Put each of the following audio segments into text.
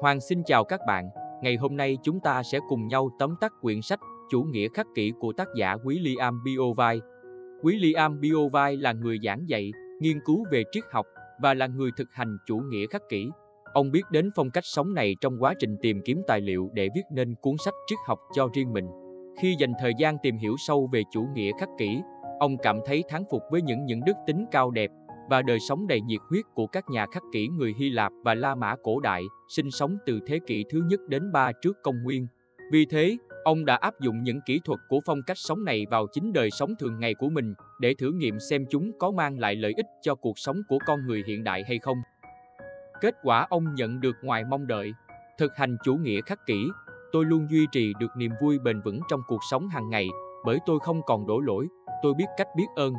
Hoàng xin chào các bạn. Ngày hôm nay chúng ta sẽ cùng nhau tóm tắt quyển sách Chủ nghĩa khắc kỷ của tác giả William Biovai. William Biovai là người giảng dạy, nghiên cứu về triết học và là người thực hành chủ nghĩa khắc kỷ. Ông biết đến phong cách sống này trong quá trình tìm kiếm tài liệu để viết nên cuốn sách triết học cho riêng mình. Khi dành thời gian tìm hiểu sâu về chủ nghĩa khắc kỷ, ông cảm thấy thán phục với những những đức tính cao đẹp và đời sống đầy nhiệt huyết của các nhà khắc kỷ người Hy Lạp và La Mã cổ đại, sinh sống từ thế kỷ thứ nhất đến ba trước công nguyên. Vì thế, ông đã áp dụng những kỹ thuật của phong cách sống này vào chính đời sống thường ngày của mình để thử nghiệm xem chúng có mang lại lợi ích cho cuộc sống của con người hiện đại hay không. Kết quả ông nhận được ngoài mong đợi. Thực hành chủ nghĩa khắc kỷ, tôi luôn duy trì được niềm vui bền vững trong cuộc sống hàng ngày bởi tôi không còn đổ lỗi, tôi biết cách biết ơn,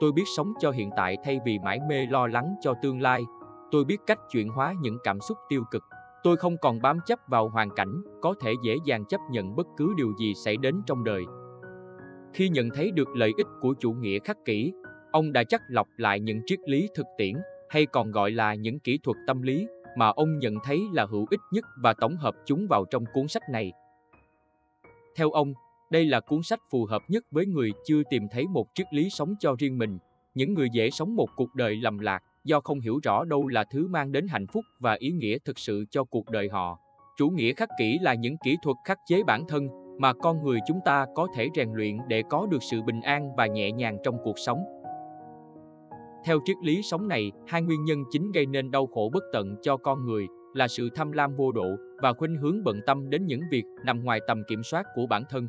Tôi biết sống cho hiện tại thay vì mãi mê lo lắng cho tương lai. Tôi biết cách chuyển hóa những cảm xúc tiêu cực. Tôi không còn bám chấp vào hoàn cảnh, có thể dễ dàng chấp nhận bất cứ điều gì xảy đến trong đời. Khi nhận thấy được lợi ích của chủ nghĩa khắc kỷ, ông đã chắc lọc lại những triết lý thực tiễn, hay còn gọi là những kỹ thuật tâm lý, mà ông nhận thấy là hữu ích nhất và tổng hợp chúng vào trong cuốn sách này. Theo ông, đây là cuốn sách phù hợp nhất với người chưa tìm thấy một triết lý sống cho riêng mình, những người dễ sống một cuộc đời lầm lạc do không hiểu rõ đâu là thứ mang đến hạnh phúc và ý nghĩa thực sự cho cuộc đời họ. Chủ nghĩa khắc kỷ là những kỹ thuật khắc chế bản thân mà con người chúng ta có thể rèn luyện để có được sự bình an và nhẹ nhàng trong cuộc sống. Theo triết lý sống này, hai nguyên nhân chính gây nên đau khổ bất tận cho con người là sự tham lam vô độ và khuynh hướng bận tâm đến những việc nằm ngoài tầm kiểm soát của bản thân.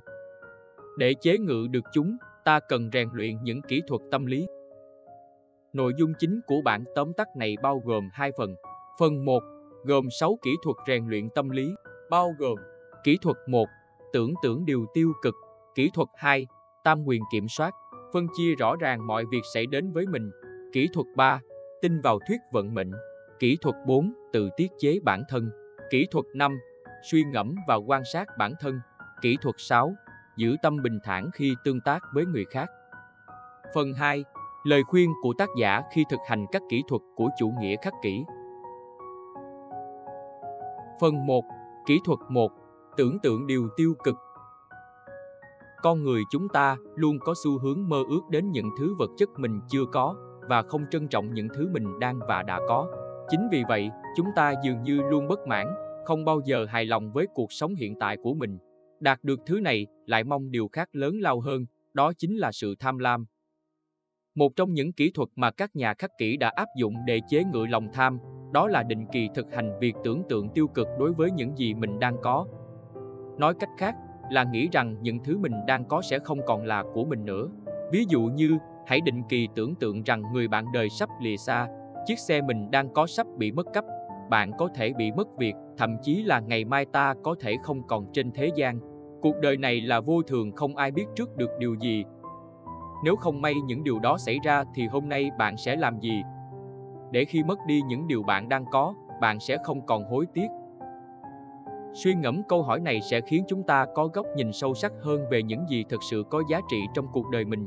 Để chế ngự được chúng, ta cần rèn luyện những kỹ thuật tâm lý. Nội dung chính của bản tóm tắt này bao gồm hai phần. Phần 1 gồm 6 kỹ thuật rèn luyện tâm lý, bao gồm Kỹ thuật 1, tưởng tưởng điều tiêu cực. Kỹ thuật 2, tam quyền kiểm soát, phân chia rõ ràng mọi việc xảy đến với mình. Kỹ thuật 3, tin vào thuyết vận mệnh. Kỹ thuật 4, tự tiết chế bản thân. Kỹ thuật 5, suy ngẫm và quan sát bản thân. Kỹ thuật 6, giữ tâm bình thản khi tương tác với người khác. Phần 2. Lời khuyên của tác giả khi thực hành các kỹ thuật của chủ nghĩa khắc kỷ. Phần 1. Kỹ thuật 1. Tưởng tượng điều tiêu cực. Con người chúng ta luôn có xu hướng mơ ước đến những thứ vật chất mình chưa có và không trân trọng những thứ mình đang và đã có. Chính vì vậy, chúng ta dường như luôn bất mãn, không bao giờ hài lòng với cuộc sống hiện tại của mình Đạt được thứ này lại mong điều khác lớn lao hơn, đó chính là sự tham lam. Một trong những kỹ thuật mà các nhà khắc kỷ đã áp dụng để chế ngự lòng tham, đó là định kỳ thực hành việc tưởng tượng tiêu cực đối với những gì mình đang có. Nói cách khác là nghĩ rằng những thứ mình đang có sẽ không còn là của mình nữa. Ví dụ như, hãy định kỳ tưởng tượng rằng người bạn đời sắp lìa xa, chiếc xe mình đang có sắp bị mất cắp, bạn có thể bị mất việc, thậm chí là ngày mai ta có thể không còn trên thế gian. Cuộc đời này là vô thường không ai biết trước được điều gì. Nếu không may những điều đó xảy ra thì hôm nay bạn sẽ làm gì? Để khi mất đi những điều bạn đang có, bạn sẽ không còn hối tiếc. Suy ngẫm câu hỏi này sẽ khiến chúng ta có góc nhìn sâu sắc hơn về những gì thực sự có giá trị trong cuộc đời mình.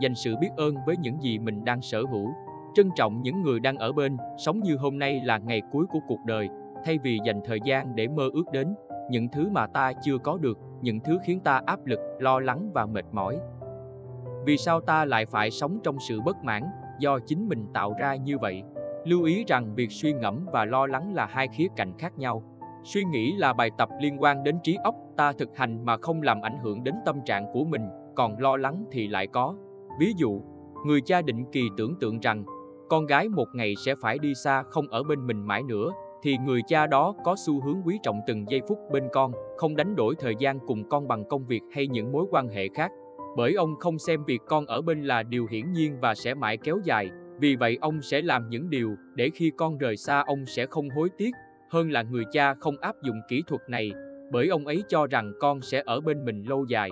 Dành sự biết ơn với những gì mình đang sở hữu, trân trọng những người đang ở bên, sống như hôm nay là ngày cuối của cuộc đời, thay vì dành thời gian để mơ ước đến những thứ mà ta chưa có được, những thứ khiến ta áp lực, lo lắng và mệt mỏi. Vì sao ta lại phải sống trong sự bất mãn do chính mình tạo ra như vậy? Lưu ý rằng việc suy ngẫm và lo lắng là hai khía cạnh khác nhau. Suy nghĩ là bài tập liên quan đến trí óc, ta thực hành mà không làm ảnh hưởng đến tâm trạng của mình, còn lo lắng thì lại có. Ví dụ, người cha định kỳ tưởng tượng rằng con gái một ngày sẽ phải đi xa không ở bên mình mãi nữa thì người cha đó có xu hướng quý trọng từng giây phút bên con, không đánh đổi thời gian cùng con bằng công việc hay những mối quan hệ khác. Bởi ông không xem việc con ở bên là điều hiển nhiên và sẽ mãi kéo dài, vì vậy ông sẽ làm những điều để khi con rời xa ông sẽ không hối tiếc, hơn là người cha không áp dụng kỹ thuật này, bởi ông ấy cho rằng con sẽ ở bên mình lâu dài.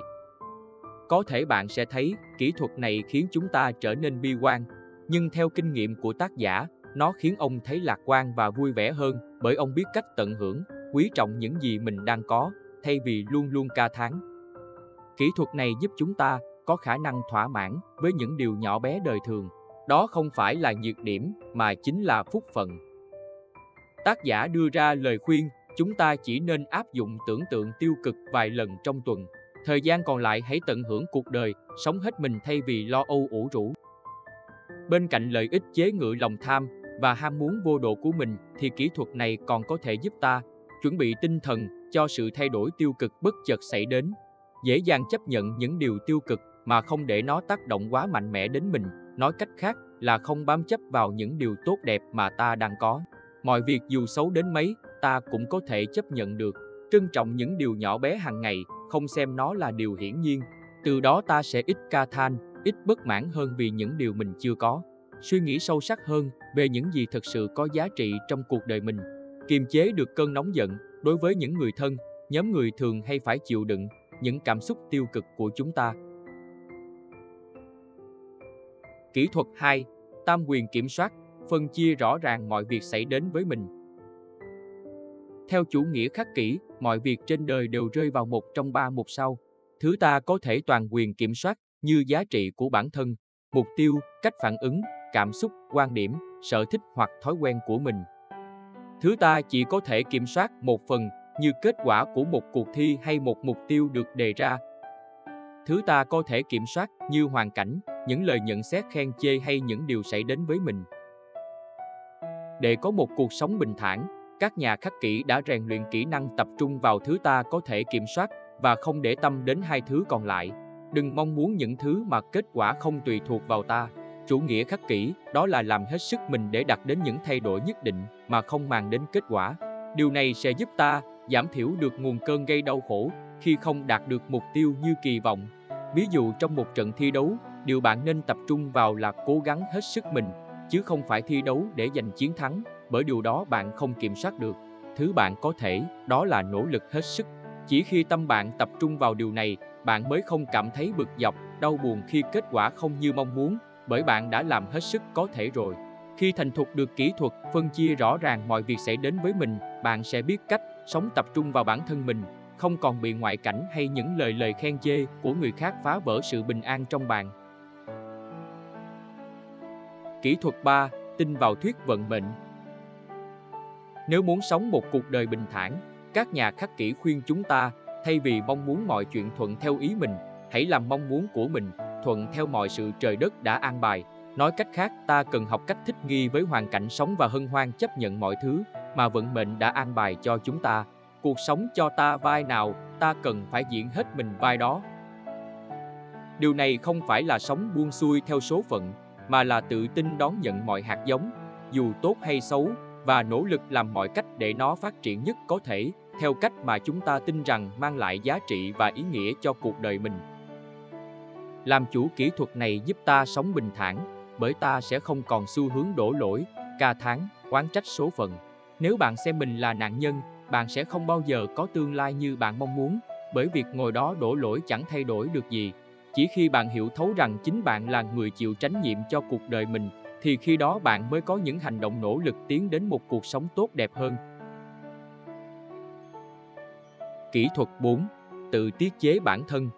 Có thể bạn sẽ thấy kỹ thuật này khiến chúng ta trở nên bi quan, nhưng theo kinh nghiệm của tác giả, nó khiến ông thấy lạc quan và vui vẻ hơn bởi ông biết cách tận hưởng, quý trọng những gì mình đang có, thay vì luôn luôn ca thán. Kỹ thuật này giúp chúng ta có khả năng thỏa mãn với những điều nhỏ bé đời thường. Đó không phải là nhược điểm mà chính là phúc phận. Tác giả đưa ra lời khuyên, chúng ta chỉ nên áp dụng tưởng tượng tiêu cực vài lần trong tuần. Thời gian còn lại hãy tận hưởng cuộc đời, sống hết mình thay vì lo âu ủ rũ. Bên cạnh lợi ích chế ngự lòng tham và ham muốn vô độ của mình thì kỹ thuật này còn có thể giúp ta chuẩn bị tinh thần cho sự thay đổi tiêu cực bất chợt xảy đến. Dễ dàng chấp nhận những điều tiêu cực mà không để nó tác động quá mạnh mẽ đến mình, nói cách khác là không bám chấp vào những điều tốt đẹp mà ta đang có. Mọi việc dù xấu đến mấy, ta cũng có thể chấp nhận được. Trân trọng những điều nhỏ bé hàng ngày, không xem nó là điều hiển nhiên. Từ đó ta sẽ ít ca than, ít bất mãn hơn vì những điều mình chưa có. Suy nghĩ sâu sắc hơn về những gì thực sự có giá trị trong cuộc đời mình. Kiềm chế được cơn nóng giận đối với những người thân, nhóm người thường hay phải chịu đựng những cảm xúc tiêu cực của chúng ta. Kỹ thuật 2. Tam quyền kiểm soát, phân chia rõ ràng mọi việc xảy đến với mình. Theo chủ nghĩa khắc kỷ, mọi việc trên đời đều rơi vào một trong ba mục sau. Thứ ta có thể toàn quyền kiểm soát như giá trị của bản thân, mục tiêu, cách phản ứng, cảm xúc, quan điểm, sở thích hoặc thói quen của mình. Thứ ta chỉ có thể kiểm soát một phần như kết quả của một cuộc thi hay một mục tiêu được đề ra. Thứ ta có thể kiểm soát như hoàn cảnh, những lời nhận xét khen chê hay những điều xảy đến với mình. Để có một cuộc sống bình thản, các nhà khắc kỷ đã rèn luyện kỹ năng tập trung vào thứ ta có thể kiểm soát và không để tâm đến hai thứ còn lại. Đừng mong muốn những thứ mà kết quả không tùy thuộc vào ta. Chủ nghĩa khắc kỷ, đó là làm hết sức mình để đạt đến những thay đổi nhất định mà không mang đến kết quả. Điều này sẽ giúp ta giảm thiểu được nguồn cơn gây đau khổ khi không đạt được mục tiêu như kỳ vọng. Ví dụ trong một trận thi đấu, điều bạn nên tập trung vào là cố gắng hết sức mình, chứ không phải thi đấu để giành chiến thắng, bởi điều đó bạn không kiểm soát được. Thứ bạn có thể, đó là nỗ lực hết sức. Chỉ khi tâm bạn tập trung vào điều này, bạn mới không cảm thấy bực dọc, đau buồn khi kết quả không như mong muốn, bởi bạn đã làm hết sức có thể rồi. Khi thành thục được kỹ thuật phân chia rõ ràng mọi việc xảy đến với mình, bạn sẽ biết cách sống tập trung vào bản thân mình, không còn bị ngoại cảnh hay những lời lời khen chê của người khác phá vỡ sự bình an trong bạn. Kỹ thuật 3. Tin vào thuyết vận mệnh Nếu muốn sống một cuộc đời bình thản, các nhà khắc kỷ khuyên chúng ta, thay vì mong muốn mọi chuyện thuận theo ý mình, hãy làm mong muốn của mình, thuận theo mọi sự trời đất đã an bài. Nói cách khác, ta cần học cách thích nghi với hoàn cảnh sống và hân hoan chấp nhận mọi thứ mà vận mệnh đã an bài cho chúng ta. Cuộc sống cho ta vai nào, ta cần phải diễn hết mình vai đó. Điều này không phải là sống buông xuôi theo số phận, mà là tự tin đón nhận mọi hạt giống, dù tốt hay xấu, và nỗ lực làm mọi cách để nó phát triển nhất có thể, theo cách mà chúng ta tin rằng mang lại giá trị và ý nghĩa cho cuộc đời mình. Làm chủ kỹ thuật này giúp ta sống bình thản, bởi ta sẽ không còn xu hướng đổ lỗi, ca thán, oán trách số phận. Nếu bạn xem mình là nạn nhân, bạn sẽ không bao giờ có tương lai như bạn mong muốn, bởi việc ngồi đó đổ lỗi chẳng thay đổi được gì. Chỉ khi bạn hiểu thấu rằng chính bạn là người chịu trách nhiệm cho cuộc đời mình, thì khi đó bạn mới có những hành động nỗ lực tiến đến một cuộc sống tốt đẹp hơn. Kỹ thuật 4. Tự tiết chế bản thân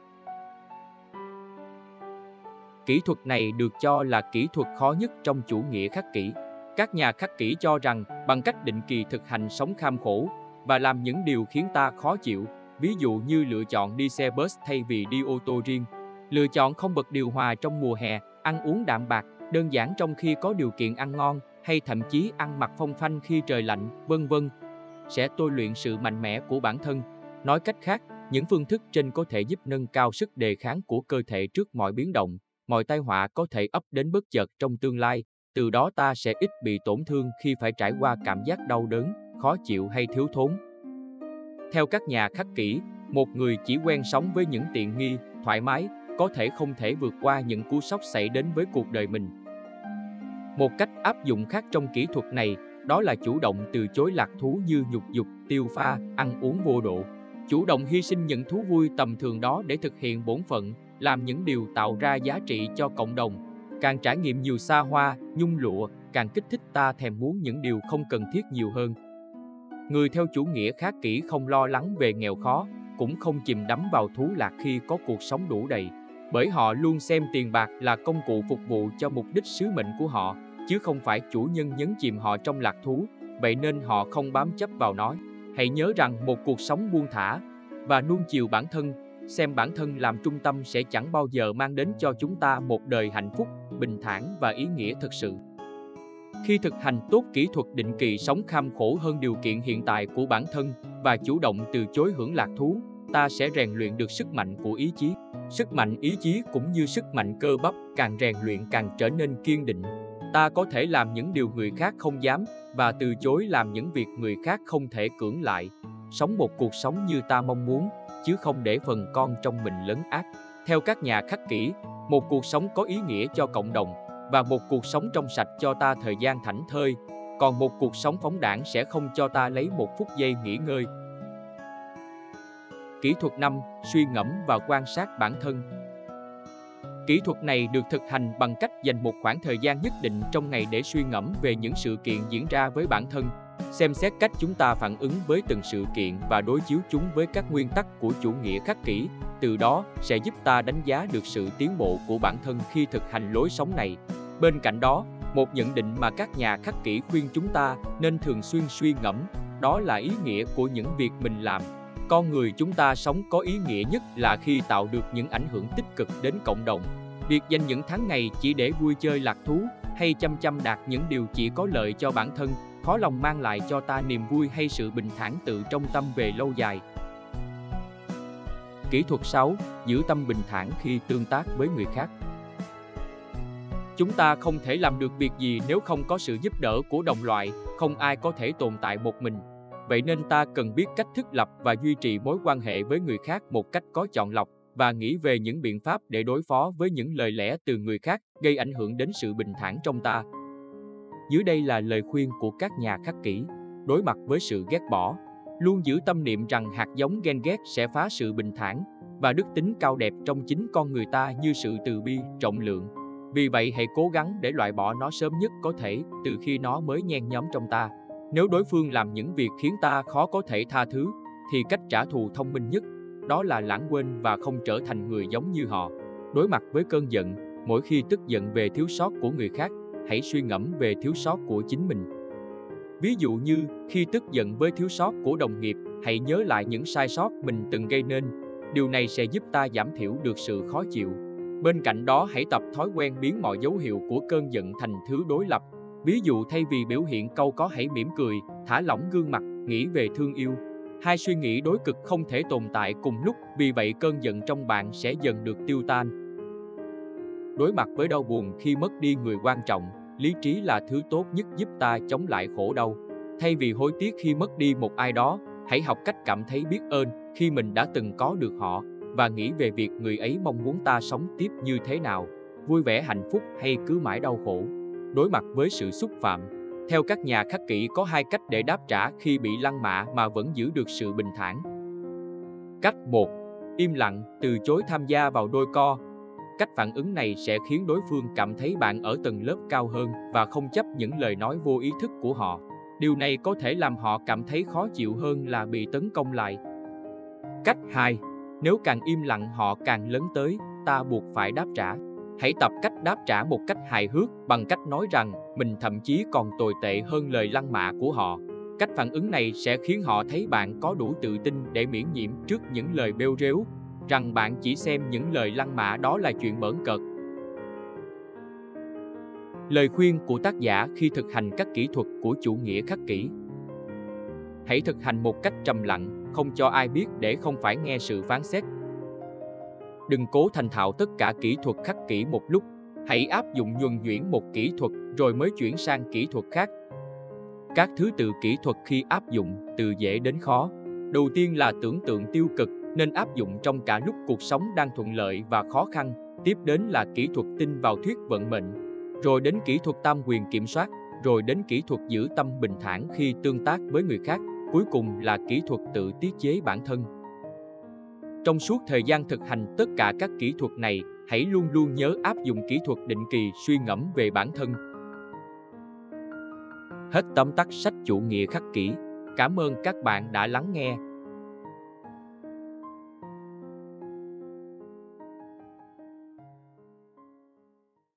Kỹ thuật này được cho là kỹ thuật khó nhất trong chủ nghĩa khắc kỷ. Các nhà khắc kỷ cho rằng bằng cách định kỳ thực hành sống kham khổ và làm những điều khiến ta khó chịu, ví dụ như lựa chọn đi xe bus thay vì đi ô tô riêng, lựa chọn không bật điều hòa trong mùa hè, ăn uống đạm bạc, đơn giản trong khi có điều kiện ăn ngon, hay thậm chí ăn mặc phong phanh khi trời lạnh, vân vân, sẽ tôi luyện sự mạnh mẽ của bản thân. Nói cách khác, những phương thức trên có thể giúp nâng cao sức đề kháng của cơ thể trước mọi biến động, mọi tai họa có thể ấp đến bất chợt trong tương lai, từ đó ta sẽ ít bị tổn thương khi phải trải qua cảm giác đau đớn, khó chịu hay thiếu thốn. Theo các nhà khắc kỷ, một người chỉ quen sống với những tiện nghi, thoải mái, có thể không thể vượt qua những cú sốc xảy đến với cuộc đời mình. Một cách áp dụng khác trong kỹ thuật này, đó là chủ động từ chối lạc thú như nhục dục, tiêu pha, ăn uống vô độ. Chủ động hy sinh những thú vui tầm thường đó để thực hiện bổn phận, làm những điều tạo ra giá trị cho cộng đồng. Càng trải nghiệm nhiều xa hoa, nhung lụa, càng kích thích ta thèm muốn những điều không cần thiết nhiều hơn. Người theo chủ nghĩa khá kỹ không lo lắng về nghèo khó, cũng không chìm đắm vào thú lạc khi có cuộc sống đủ đầy, bởi họ luôn xem tiền bạc là công cụ phục vụ cho mục đích sứ mệnh của họ, chứ không phải chủ nhân nhấn chìm họ trong lạc thú. vậy nên họ không bám chấp vào nó. Hãy nhớ rằng một cuộc sống buông thả và nuông chiều bản thân, xem bản thân làm trung tâm sẽ chẳng bao giờ mang đến cho chúng ta một đời hạnh phúc, bình thản và ý nghĩa thực sự. Khi thực hành tốt kỹ thuật định kỳ sống kham khổ hơn điều kiện hiện tại của bản thân và chủ động từ chối hưởng lạc thú, ta sẽ rèn luyện được sức mạnh của ý chí. Sức mạnh ý chí cũng như sức mạnh cơ bắp càng rèn luyện càng trở nên kiên định. Ta có thể làm những điều người khác không dám và từ chối làm những việc người khác không thể cưỡng lại. Sống một cuộc sống như ta mong muốn, chứ không để phần con trong mình lấn ác. Theo các nhà khắc kỷ, một cuộc sống có ý nghĩa cho cộng đồng và một cuộc sống trong sạch cho ta thời gian thảnh thơi, còn một cuộc sống phóng đảng sẽ không cho ta lấy một phút giây nghỉ ngơi. Kỹ thuật 5. Suy ngẫm và quan sát bản thân Kỹ thuật này được thực hành bằng cách dành một khoảng thời gian nhất định trong ngày để suy ngẫm về những sự kiện diễn ra với bản thân, xem xét cách chúng ta phản ứng với từng sự kiện và đối chiếu chúng với các nguyên tắc của chủ nghĩa khắc kỷ. Từ đó sẽ giúp ta đánh giá được sự tiến bộ của bản thân khi thực hành lối sống này. Bên cạnh đó, một nhận định mà các nhà khắc kỷ khuyên chúng ta nên thường xuyên suy ngẫm, đó là ý nghĩa của những việc mình làm con người chúng ta sống có ý nghĩa nhất là khi tạo được những ảnh hưởng tích cực đến cộng đồng. Việc dành những tháng ngày chỉ để vui chơi lạc thú hay chăm chăm đạt những điều chỉ có lợi cho bản thân, khó lòng mang lại cho ta niềm vui hay sự bình thản tự trong tâm về lâu dài. Kỹ thuật 6. Giữ tâm bình thản khi tương tác với người khác. Chúng ta không thể làm được việc gì nếu không có sự giúp đỡ của đồng loại, không ai có thể tồn tại một mình. Vậy nên ta cần biết cách thức lập và duy trì mối quan hệ với người khác một cách có chọn lọc và nghĩ về những biện pháp để đối phó với những lời lẽ từ người khác gây ảnh hưởng đến sự bình thản trong ta. Dưới đây là lời khuyên của các nhà khắc kỷ, đối mặt với sự ghét bỏ, luôn giữ tâm niệm rằng hạt giống ghen ghét sẽ phá sự bình thản và đức tính cao đẹp trong chính con người ta như sự từ bi, trọng lượng. Vì vậy hãy cố gắng để loại bỏ nó sớm nhất có thể từ khi nó mới nhen nhóm trong ta. Nếu đối phương làm những việc khiến ta khó có thể tha thứ, thì cách trả thù thông minh nhất đó là lãng quên và không trở thành người giống như họ. Đối mặt với cơn giận, mỗi khi tức giận về thiếu sót của người khác, hãy suy ngẫm về thiếu sót của chính mình. Ví dụ như, khi tức giận với thiếu sót của đồng nghiệp, hãy nhớ lại những sai sót mình từng gây nên. Điều này sẽ giúp ta giảm thiểu được sự khó chịu. Bên cạnh đó, hãy tập thói quen biến mọi dấu hiệu của cơn giận thành thứ đối lập Ví dụ thay vì biểu hiện câu có hãy mỉm cười, thả lỏng gương mặt, nghĩ về thương yêu. Hai suy nghĩ đối cực không thể tồn tại cùng lúc, vì vậy cơn giận trong bạn sẽ dần được tiêu tan. Đối mặt với đau buồn khi mất đi người quan trọng, lý trí là thứ tốt nhất giúp ta chống lại khổ đau. Thay vì hối tiếc khi mất đi một ai đó, hãy học cách cảm thấy biết ơn khi mình đã từng có được họ và nghĩ về việc người ấy mong muốn ta sống tiếp như thế nào, vui vẻ hạnh phúc hay cứ mãi đau khổ đối mặt với sự xúc phạm. Theo các nhà khắc kỷ có hai cách để đáp trả khi bị lăng mạ mà vẫn giữ được sự bình thản. Cách 1. Im lặng, từ chối tham gia vào đôi co. Cách phản ứng này sẽ khiến đối phương cảm thấy bạn ở tầng lớp cao hơn và không chấp những lời nói vô ý thức của họ. Điều này có thể làm họ cảm thấy khó chịu hơn là bị tấn công lại. Cách 2. Nếu càng im lặng họ càng lớn tới, ta buộc phải đáp trả. Hãy tập cách đáp trả một cách hài hước bằng cách nói rằng mình thậm chí còn tồi tệ hơn lời lăng mạ của họ. Cách phản ứng này sẽ khiến họ thấy bạn có đủ tự tin để miễn nhiễm trước những lời bêu rếu, rằng bạn chỉ xem những lời lăng mạ đó là chuyện bỡn cợt. Lời khuyên của tác giả khi thực hành các kỹ thuật của chủ nghĩa khắc kỷ Hãy thực hành một cách trầm lặng, không cho ai biết để không phải nghe sự phán xét Đừng cố thành thạo tất cả kỹ thuật khắc kỷ một lúc, hãy áp dụng nhuần nhuyễn một kỹ thuật rồi mới chuyển sang kỹ thuật khác. Các thứ tự kỹ thuật khi áp dụng từ dễ đến khó. Đầu tiên là tưởng tượng tiêu cực nên áp dụng trong cả lúc cuộc sống đang thuận lợi và khó khăn. Tiếp đến là kỹ thuật tin vào thuyết vận mệnh, rồi đến kỹ thuật tam quyền kiểm soát, rồi đến kỹ thuật giữ tâm bình thản khi tương tác với người khác, cuối cùng là kỹ thuật tự tiết chế bản thân. Trong suốt thời gian thực hành tất cả các kỹ thuật này, hãy luôn luôn nhớ áp dụng kỹ thuật định kỳ suy ngẫm về bản thân. Hết tóm tắt sách chủ nghĩa khắc kỷ. Cảm ơn các bạn đã lắng nghe.